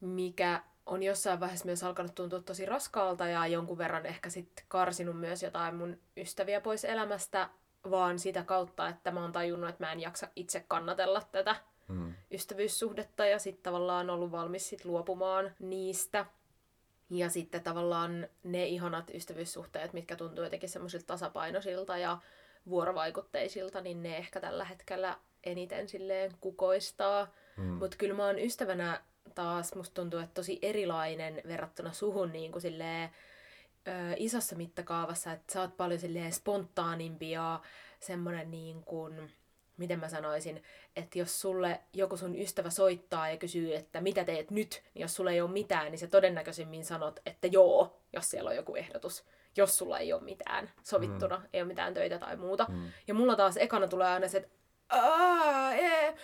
mikä on jossain vaiheessa myös alkanut tuntua tosi raskaalta ja jonkun verran ehkä sitten karsinut myös jotain mun ystäviä pois elämästä, vaan sitä kautta, että mä oon tajunnut, että mä en jaksa itse kannatella tätä mm. ystävyyssuhdetta ja sitten tavallaan ollut valmis sit luopumaan niistä. Ja sitten tavallaan ne ihanat ystävyyssuhteet, mitkä tuntuu jotenkin semmoisilta tasapainoisilta ja vuorovaikutteisilta, niin ne ehkä tällä hetkellä eniten silleen kukoistaa. Mm. Mutta kyllä mä oon ystävänä taas, musta tuntuu, että tosi erilainen verrattuna suhun niin kuin silleen, ö, isossa mittakaavassa, että sä oot paljon silleen spontaanimpi ja semmoinen niin kuin, miten mä sanoisin, että jos sulle joku sun ystävä soittaa ja kysyy, että mitä teet nyt, niin jos sulla ei ole mitään, niin se todennäköisimmin sanot, että joo, jos siellä on joku ehdotus. Jos sulla ei ole mitään sovittuna, mm. ei ole mitään töitä tai muuta. Mm. Ja mulla taas ekana tulee aina se, että Aa, ee,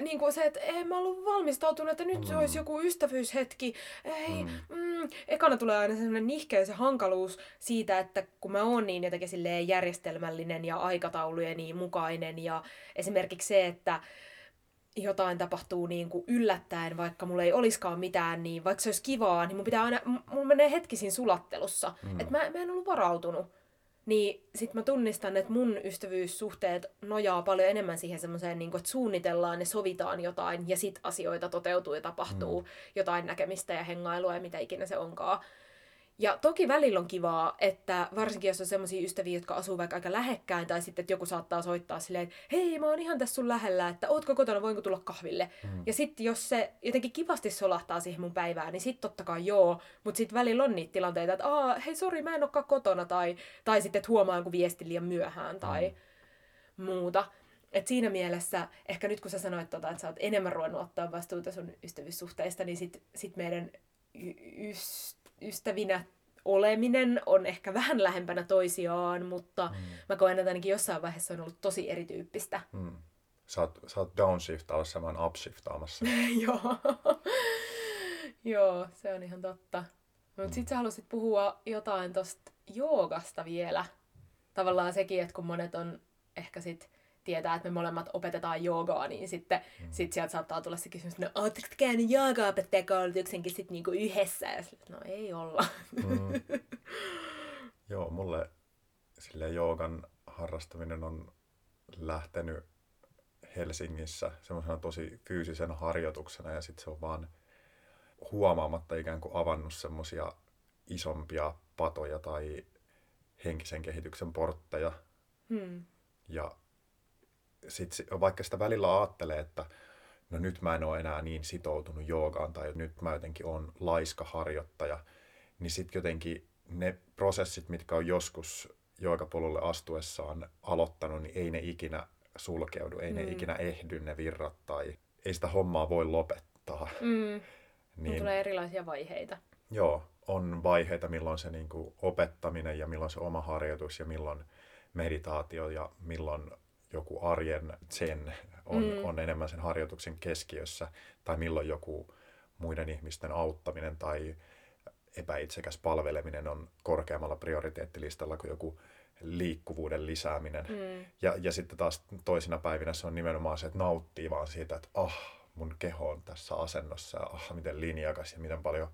niin kuin se, että ei mä ollut valmistautunut, että nyt mm. se olisi joku ystävyyshetki. Ei, mm. Mm. Ekana tulee aina sellainen nihkeä se hankaluus siitä, että kun mä oon niin jotenkin silleen järjestelmällinen ja aikataulujeni mukainen ja esimerkiksi se, että jotain tapahtuu niin kuin yllättäen, vaikka mulla ei olisikaan mitään, niin vaikka se olisi kivaa, niin mun pitää aina, mulla menee hetki siinä sulattelussa. Mm. Että mä, mä en ollut varautunut. Niin sit mä tunnistan, että mun ystävyyssuhteet nojaa paljon enemmän siihen semmoiseen, niin että suunnitellaan ja sovitaan jotain ja sit asioita toteutuu ja tapahtuu mm. jotain näkemistä ja hengailua ja mitä ikinä se onkaan. Ja toki välillä on kivaa, että varsinkin jos on sellaisia ystäviä, jotka asuu vaikka aika lähekkäin, tai sitten että joku saattaa soittaa silleen, että hei, mä oon ihan tässä sun lähellä, että ootko kotona, voinko tulla kahville? Mm. Ja sitten jos se jotenkin kivasti solahtaa siihen mun päivään, niin sitten totta kai joo, mutta sitten välillä on niitä tilanteita, että aa, hei sori, mä en olekaan kotona, tai, tai sitten että huomaan kun viesti liian myöhään, tai mm. muuta. Et siinä mielessä, ehkä nyt kun sä sanoit, tota, että sä oot enemmän ruvennut ottaa vastuuta sun ystävyyssuhteista, niin sit, sit meidän y- ystävinä oleminen on ehkä vähän lähempänä toisiaan, mutta mm. mä koen, että ainakin jossain vaiheessa on ollut tosi erityyppistä. Mm. Sä oot, sä oot downshiftaamassa, mä oon upshiftaamassa. Joo. Joo, se on ihan totta. Mutta mm. sit sä halusit puhua jotain tosta joogasta vielä. Tavallaan sekin, että kun monet on ehkä sit tietää, että me molemmat opetetaan joogaa, niin sitten mm. sit sieltä saattaa tulla se kysymys, että no ootteko käynyt jooga-opettajakoulutuksenkin sitten niinku yhdessä? Ja sit, no ei olla. Mm. Joo, mulle sille joogan harrastaminen on lähtenyt Helsingissä semmoisena tosi fyysisen harjoituksena ja sitten se on vaan huomaamatta ikään kuin avannut semmoisia isompia patoja tai henkisen kehityksen portteja. Hmm. Ja sit, vaikka sitä välillä ajattelee, että no nyt mä en ole enää niin sitoutunut joogaan tai nyt mä jotenkin on laiska harjoittaja, niin sitten jotenkin ne prosessit, mitkä on joskus joogapolulle astuessaan aloittanut, niin ei ne ikinä sulkeudu, ei mm. ne ikinä ehdy ne virrat tai ei sitä hommaa voi lopettaa. Mm. Niin, tulee erilaisia vaiheita. Joo, on vaiheita, milloin se niin kuin opettaminen ja milloin se oma harjoitus ja milloin meditaatio ja milloin joku arjen sen on, mm. on enemmän sen harjoituksen keskiössä, tai milloin joku muiden ihmisten auttaminen tai epäitsekäs palveleminen on korkeammalla prioriteettilistalla kuin joku liikkuvuuden lisääminen. Mm. Ja, ja sitten taas toisina päivinä se on nimenomaan se, että nauttii vaan siitä, että ah, mun keho on tässä asennossa ja ah, miten linjakas ja miten paljon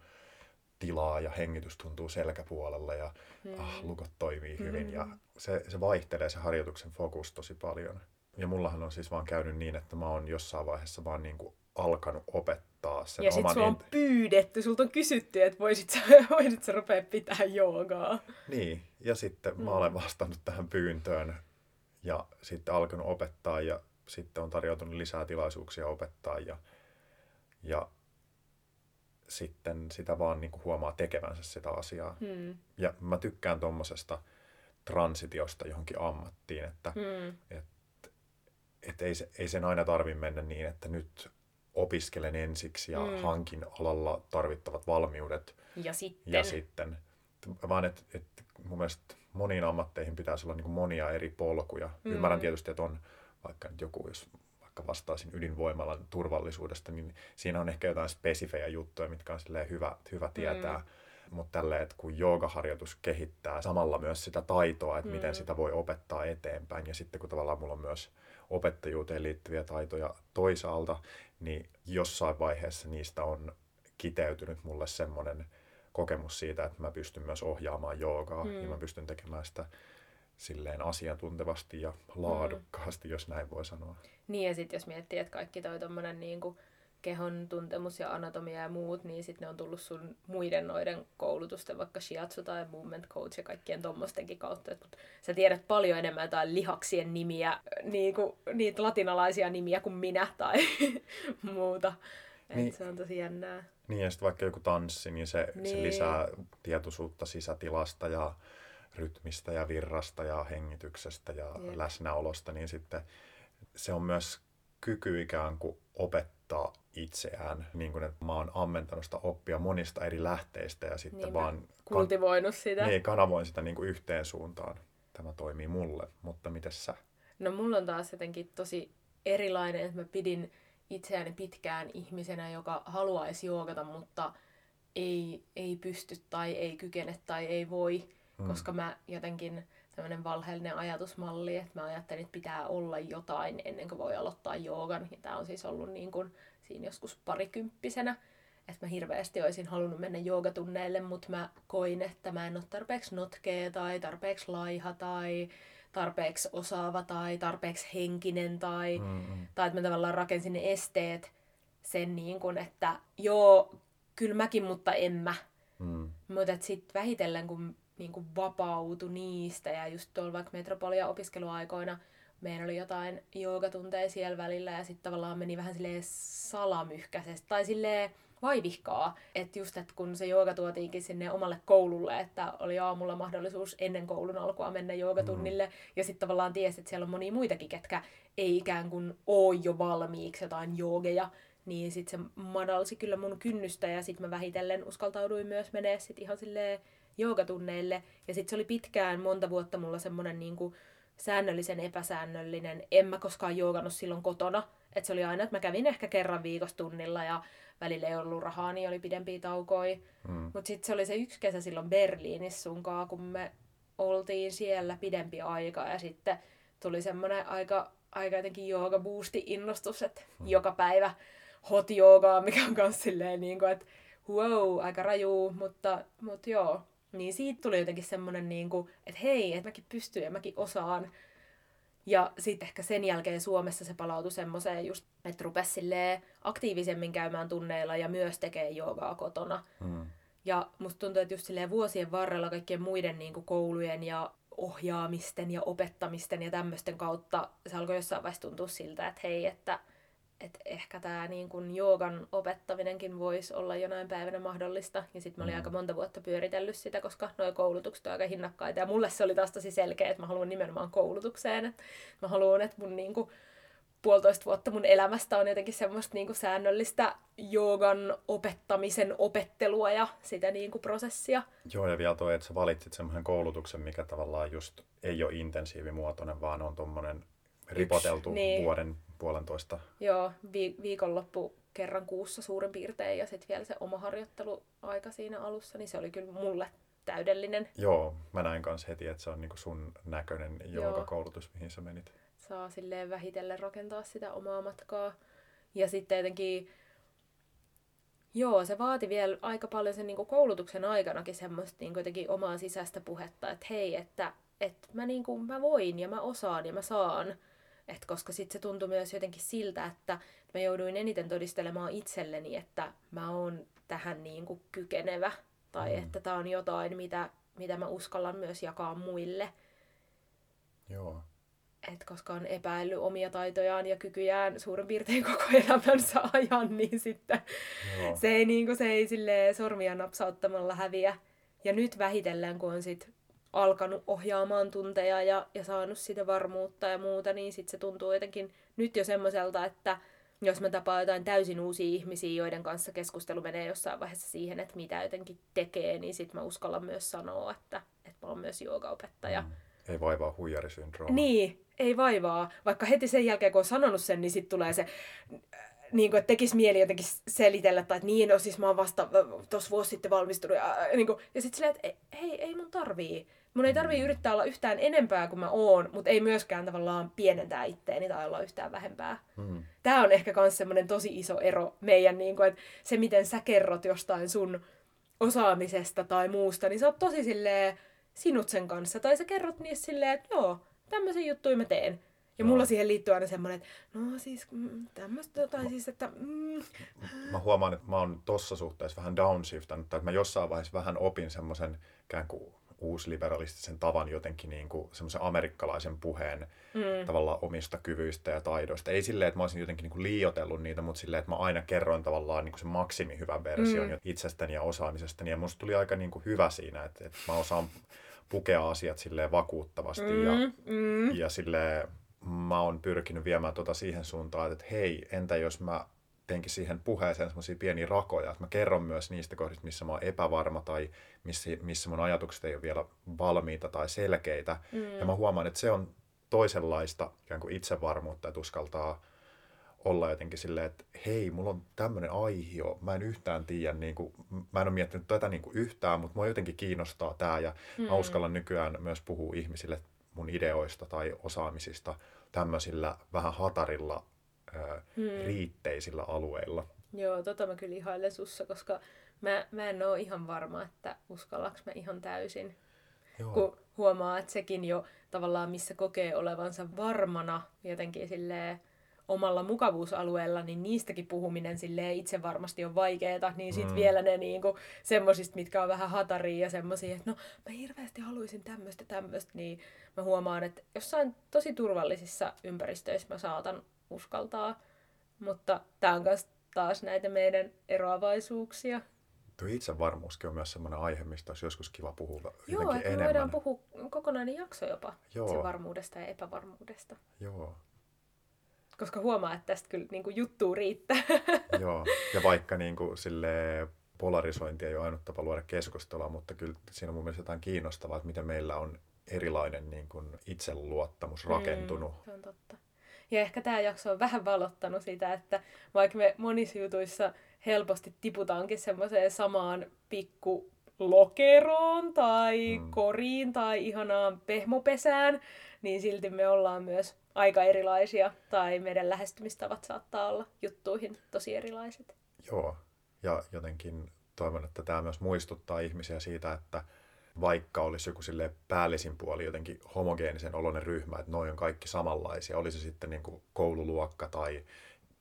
tilaa ja hengitys tuntuu selkäpuolella ja mm. ah, lukot toimii hyvin. Mm. Ja se, se vaihtelee se harjoituksen fokus tosi paljon. Ja mullahan on siis vaan käynyt niin, että mä oon jossain vaiheessa vaan niin kuin alkanut opettaa sen ja oman... Ja sit on pyydetty, sulta on kysytty, että voisit sä, voisit sä rupea pitää joogaa. Niin, ja sitten mm. mä olen vastannut tähän pyyntöön ja sitten alkanut opettaa ja sitten on tarjoutunut lisää tilaisuuksia opettaa ja, ja sitten sitä vaan niin kuin huomaa tekevänsä sitä asiaa. Hmm. Ja mä tykkään tuommoisesta transitiosta johonkin ammattiin, että hmm. et, et ei, se, ei sen aina tarvi mennä niin, että nyt opiskelen ensiksi ja mm. hankin alalla tarvittavat valmiudet. Ja sitten. Ja sitten. Vaan että et mun mielestä moniin ammatteihin pitäisi olla niin kuin monia eri polkuja. Mm. Ymmärrän tietysti, että on vaikka nyt joku, jos vaikka vastaisin ydinvoimalan turvallisuudesta, niin siinä on ehkä jotain spesifejä juttuja, mitkä on hyvä, hyvä tietää. Mm. Mutta tälleen, että kun joogaharjoitus kehittää samalla myös sitä taitoa, että mm. miten sitä voi opettaa eteenpäin. Ja sitten kun tavallaan mulla on myös opettajuuteen liittyviä taitoja toisaalta, niin jossain vaiheessa niistä on kiteytynyt mulle semmoinen kokemus siitä, että mä pystyn myös ohjaamaan joogaa mm. ja mä pystyn tekemään sitä silleen asiantuntevasti ja laadukkaasti, mm. jos näin voi sanoa. Niin ja sitten jos miettii, että kaikki toi tommonen niinku kehon tuntemus ja anatomia ja muut, niin sitten ne on tullut sun muiden noiden koulutusten, vaikka shiatsu tai movement coach ja kaikkien tommostenkin kautta. Et, sä tiedät paljon enemmän jotain lihaksien nimiä, niinku, niitä latinalaisia nimiä kuin minä tai muuta. Et niin, se on tosi jännää. Niin ja sitten vaikka joku tanssi, niin se, niin se lisää tietoisuutta sisätilasta ja rytmistä ja virrasta ja hengityksestä ja Jep. läsnäolosta, niin sitten se on myös kyky ikään kuin opettaa itseään, niin kuin että mä oon ammentanut sitä oppia monista eri lähteistä ja sitten niin vaan kultivoinut sitä. Niin, kanavoin sitä niin kuin yhteen suuntaan. Tämä toimii mulle, mutta miten sä? No mulla on taas jotenkin tosi erilainen, että mä pidin itseäni pitkään ihmisenä, joka haluaisi joogata, mutta ei, ei pysty tai ei kykene tai ei voi, hmm. koska mä jotenkin tämmöinen valheellinen ajatusmalli, että mä ajattelin, että pitää olla jotain ennen kuin voi aloittaa joogan. Ja tämä on siis ollut niin kuin siinä joskus parikymppisenä, että mä hirveästi olisin halunnut mennä joogatunneille, mutta mä koin, että mä en ole tarpeeksi notkea tai tarpeeksi laiha tai tarpeeksi osaava tai tarpeeksi henkinen tai, mm-hmm. tai että mä tavallaan rakensin ne esteet sen niin kuin, että joo, kyllä mäkin, mutta en mä. Mm. Mutta sitten vähitellen, kun niin kuin vapautui niistä ja just tuolla vaikka Metropolia opiskeluaikoina meillä oli jotain joogatunteja siellä välillä ja sitten tavallaan meni vähän silleen salamyhkäisesti tai silleen vaivihkaa. Että just, että kun se jooga tuotiinkin sinne omalle koululle, että oli aamulla mahdollisuus ennen koulun alkua mennä joogatunnille. Mm. Ja sitten tavallaan tiesi, että siellä on monia muitakin, ketkä ei ikään kuin ole jo valmiiksi jotain joogeja. Niin sitten se madalsi kyllä mun kynnystä ja sitten mä vähitellen uskaltauduin myös menee sitten ihan silleen joogatunneille. Ja sitten se oli pitkään, monta vuotta mulla semmoinen niinku säännöllisen epäsäännöllinen. En mä koskaan joogannut silloin kotona. Et se oli aina, että mä kävin ehkä kerran viikossa tunnilla ja välillä ei ollut rahaa, niin oli pidempiä taukoja. Mm. Mutta sitten se oli se yksi kesä silloin Berliinissä sunkaan, kun me oltiin siellä pidempi aika ja sitten tuli semmoinen aika, aika jotenkin jooga boosti innostus, että mm. joka päivä hot joogaa, mikä on myös silleen niin kuin, että wow, aika raju, mutta, mutta joo. Niin siitä tuli jotenkin semmoinen, niin kuin, että hei, että mäkin pystyn ja mäkin osaan. Ja sitten ehkä sen jälkeen Suomessa se palautui semmoiseen just, että rupesi aktiivisemmin käymään tunneilla ja myös tekee joogaa kotona. Mm. Ja musta tuntuu, että just vuosien varrella kaikkien muiden niin kuin koulujen ja ohjaamisten ja opettamisten ja tämmöisten kautta se alkoi jossain vaiheessa tuntua siltä, että hei, että että ehkä tämä niin kun joogan opettaminenkin voisi olla jonain päivänä mahdollista. Ja sitten mä olin mm. aika monta vuotta pyöritellyt sitä, koska nuo koulutukset on aika hinnakkaita. Ja mulle se oli taas tosi selkeä, että mä haluan nimenomaan koulutukseen. Mä haluan, että mun niin kun, puolitoista vuotta mun elämästä on jotenkin semmoista niin säännöllistä joogan opettamisen opettelua ja sitä niin kuin prosessia. Joo, ja vielä toi, että sä valitsit semmoisen koulutuksen, mikä tavallaan just ei ole intensiivimuotoinen, vaan on tuommoinen ripoteltu Yks, niin. vuoden puolentoista. Joo, vi- viikonloppu kerran kuussa suurin piirtein ja sitten vielä se oma harjoitteluaika siinä alussa, niin se oli kyllä mulle täydellinen. Joo, mä näin kanssa heti, että se on niinku sun näköinen joogakoulutus, mihin sä menit. Saa silleen vähitellen rakentaa sitä omaa matkaa. Ja sitten jotenkin, joo, se vaati vielä aika paljon sen niinku koulutuksen aikanakin semmoista niinku jotenkin omaa sisäistä puhetta, että hei, että, että mä, niinku, mä voin ja mä osaan ja mä saan. Et koska sitten se tuntui myös jotenkin siltä, että mä jouduin eniten todistelemaan itselleni, että mä oon tähän niin kuin kykenevä. Tai mm. että tämä on jotain, mitä, mitä mä uskallan myös jakaa muille. Joo. Et koska on epäillyt omia taitojaan ja kykyjään suurin piirtein koko elämänsä ajan, niin sitten Joo. se ei, niin kuin, se ei sormia napsauttamalla häviä. Ja nyt vähitellen, kun on sit alkanut ohjaamaan tunteja ja, ja saanut sitä varmuutta ja muuta, niin sitten se tuntuu jotenkin nyt jo semmoiselta, että jos mä tapaan jotain täysin uusia ihmisiä, joiden kanssa keskustelu menee jossain vaiheessa siihen, että mitä jotenkin tekee, niin sit mä uskallan myös sanoa, että, että mä oon myös joogaopettaja. Mm. Ei vaivaa huijarisyndrooma. Niin, ei vaivaa. Vaikka heti sen jälkeen, kun on sanonut sen, niin sitten tulee se, niin kuin, että tekisi mieli jotenkin selitellä, tai että niin, no siis mä oon vasta tuossa vuosi sitten valmistunut. Ja, niin kuin, ja sitten silleen, että hei, ei mun tarvii. Mun ei tarvii yrittää olla yhtään enempää kuin mä oon, mutta ei myöskään tavallaan pienentää itteeni tai olla yhtään vähempää. Mm. Tämä on ehkä myös semmoinen tosi iso ero meidän, niin kuin, että se miten sä kerrot jostain sun osaamisesta tai muusta, niin sä oot tosi silleen sinut sen kanssa. Tai sä kerrot niistä silleen, että joo, tämmöisiä juttuja mä teen. Ja mulla siihen liittyy aina semmoinen, että no siis mm, tämmöistä, tai siis, että... Mm. Mä huomaan, että mä oon tossa suhteessa vähän downshiftannut, että mä jossain vaiheessa vähän opin semmoisen ikään kuin uusliberalistisen tavan jotenkin niin kuin semmoisen amerikkalaisen puheen mm. tavallaan omista kyvyistä ja taidoista. Ei silleen, että mä olisin jotenkin niin kuin liiotellut niitä, mutta silleen, että mä aina kerroin tavallaan niin kuin sen maksimihyvän version mm. itsestäni ja osaamisestani. Ja musta tuli aika niin kuin hyvä siinä, että, että mä osaan pukea asiat silleen vakuuttavasti mm. ja, mm. ja silleen mä oon pyrkinyt viemään tota siihen suuntaan, että hei, entä jos mä teenkin siihen puheeseen semmoisia pieniä rakoja, että mä kerron myös niistä kohdista, missä mä oon epävarma tai missä, missä mun ajatukset ei ole vielä valmiita tai selkeitä. Mm. Ja mä huomaan, että se on toisenlaista ikään kuin itsevarmuutta, että uskaltaa olla jotenkin silleen, että hei, mulla on tämmöinen aihio, mä en yhtään tiedä, niin kuin, mä en ole miettinyt tätä niin kuin yhtään, mutta mua jotenkin kiinnostaa tämä ja mm. mä uskallan nykyään myös puhua ihmisille mun ideoista tai osaamisista tämmöisillä vähän hatarilla hmm. riitteisillä alueilla. Joo, tota mä kyllä ihailen sussa, koska mä, mä en ole ihan varma, että uskallaks mä ihan täysin. Joo. Kun huomaa, että sekin jo tavallaan, missä kokee olevansa varmana jotenkin silleen, omalla mukavuusalueella, niin niistäkin puhuminen sille itse varmasti on vaikeeta, niin sitten mm. vielä ne niinku, semmosista, mitkä on vähän hataria ja semmoisia, että no mä hirveästi haluaisin tämmöistä tämmöistä, niin mä huomaan, että jossain tosi turvallisissa ympäristöissä mä saatan uskaltaa. Mutta tämä on myös taas näitä meidän eroavaisuuksia. Tuo itsevarmuuskin on myös sellainen aihe, mistä olisi joskus kiva puhua Joo, että enemmän. voidaan puhua kokonainen jakso jopa Joo. varmuudesta ja epävarmuudesta. Joo. Koska huomaa, että tästä kyllä niin kuin juttuu riittää. Joo, ja vaikka niin kuin, sille polarisointi ei ole ainut tapa luoda keskustelua, mutta kyllä siinä on mun mielestä jotain kiinnostavaa, että miten meillä on erilainen niin kuin itseluottamus rakentunut. Mm, se on totta. Ja ehkä tämä jakso on vähän valottanut sitä, että vaikka me monissa jutuissa helposti tiputaankin semmoiseen samaan pikku lokeroon tai mm. koriin tai ihanaan pehmopesään, niin silti me ollaan myös aika erilaisia tai meidän lähestymistavat saattaa olla juttuihin tosi erilaiset. Joo, ja jotenkin toivon, että tämä myös muistuttaa ihmisiä siitä, että vaikka olisi joku sille päällisin puoli jotenkin homogeenisen oloinen ryhmä, että noin on kaikki samanlaisia, olisi se sitten niin kuin koululuokka tai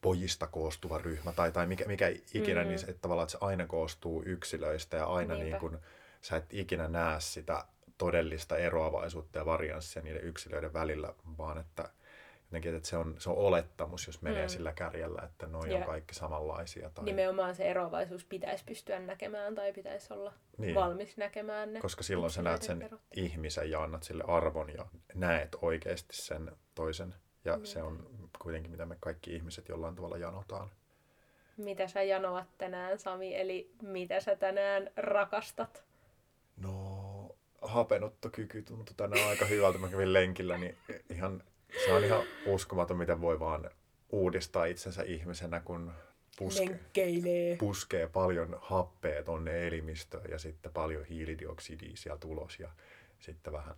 pojista koostuva ryhmä tai, tai mikä, mikä ikinä, mm-hmm. niin se, että tavallaan että se aina koostuu yksilöistä ja aina niin kuin, sä et ikinä näe sitä todellista eroavaisuutta ja varianssia niiden yksilöiden välillä, vaan että jotenkin, että se on, se on olettamus, jos menee mm. sillä kärjellä, että noin yeah. on kaikki samanlaisia. Tai... Nimenomaan se eroavaisuus pitäisi pystyä näkemään tai pitäisi olla niin. valmis näkemään ne. Koska silloin sä näet sen erot. ihmisen ja annat sille arvon ja näet oikeasti sen toisen. Ja mm. se on kuitenkin, mitä me kaikki ihmiset jollain tavalla janotaan. Mitä sä janoat tänään, Sami? Eli mitä sä tänään rakastat? No, hapenottokyky tuntui tänään aika hyvältä. Mä kävin lenkillä, niin ihan se on ihan uskomaton, miten voi vaan uudistaa itsensä ihmisenä, kun puske, puskee paljon happea tonne elimistöön ja sitten paljon hiilidioksidia sieltä ulos ja sitten vähän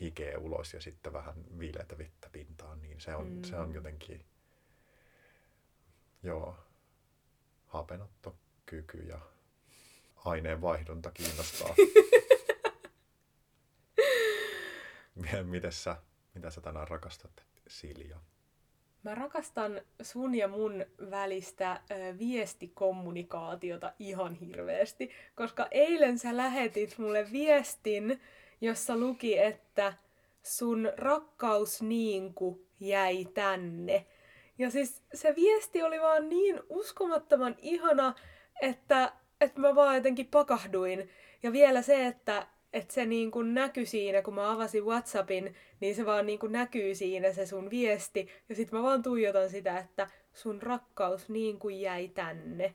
hikeä ulos ja sitten vähän viileitä vettä pintaan, niin se on, mm. se on jotenkin, joo, hapenottokyky ja aineenvaihdunta kiinnostaa. Miten sä mitä sä tänään rakastat, Silja? Mä rakastan sun ja mun välistä viestikommunikaatiota ihan hirveästi, koska eilen sä lähetit mulle viestin, jossa luki, että sun rakkaus niinku jäi tänne. Ja siis se viesti oli vaan niin uskomattoman ihana, että, että mä vaan jotenkin pakahduin. Ja vielä se, että että se niin kuin näkyi siinä, kun mä avasin Whatsappin, niin se vaan niin kuin näkyy siinä se sun viesti. Ja sitten mä vaan tuijotan sitä, että sun rakkaus niin kuin jäi tänne.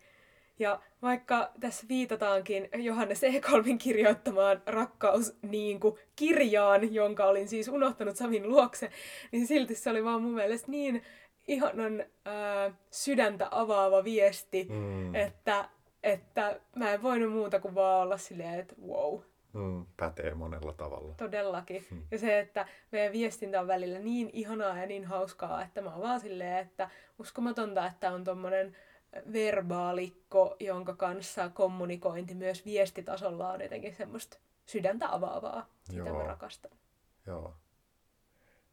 Ja vaikka tässä viitataankin Johannes Ekholmin kirjoittamaan rakkaus niin kuin kirjaan, jonka olin siis unohtanut Samin luokse, niin silti se oli vaan mun mielestä niin ihanan ää, sydäntä avaava viesti, mm. että, että mä en voinut muuta kuin vaan olla silleen, että wow. Mm, pätee monella tavalla. Todellakin. Mm. Ja se, että meidän viestintä on välillä niin ihanaa ja niin hauskaa, että mä oon vaan silleen, että uskomatonta, että on tommonen verbaalikko, jonka kanssa kommunikointi myös viestitasolla on jotenkin semmoista sydäntä avaavaa. Sitä Joo. mä rakastan. Joo.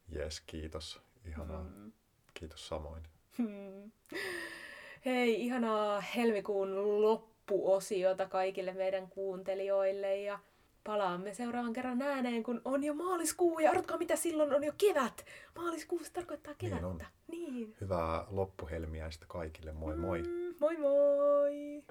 Jes, kiitos. Ihanaa. Mm. Kiitos samoin. Hmm. Hei, ihanaa helmikuun loppuosiota kaikille meidän kuuntelijoille ja palaamme seuraavan kerran ääneen, kun on jo maaliskuu ja arvatkaa mitä silloin on jo kevät. Maaliskuussa tarkoittaa niin kevättä. Niin, niin. Hyvää loppuhelmiäistä kaikille. Moi moi. Mm, moi moi.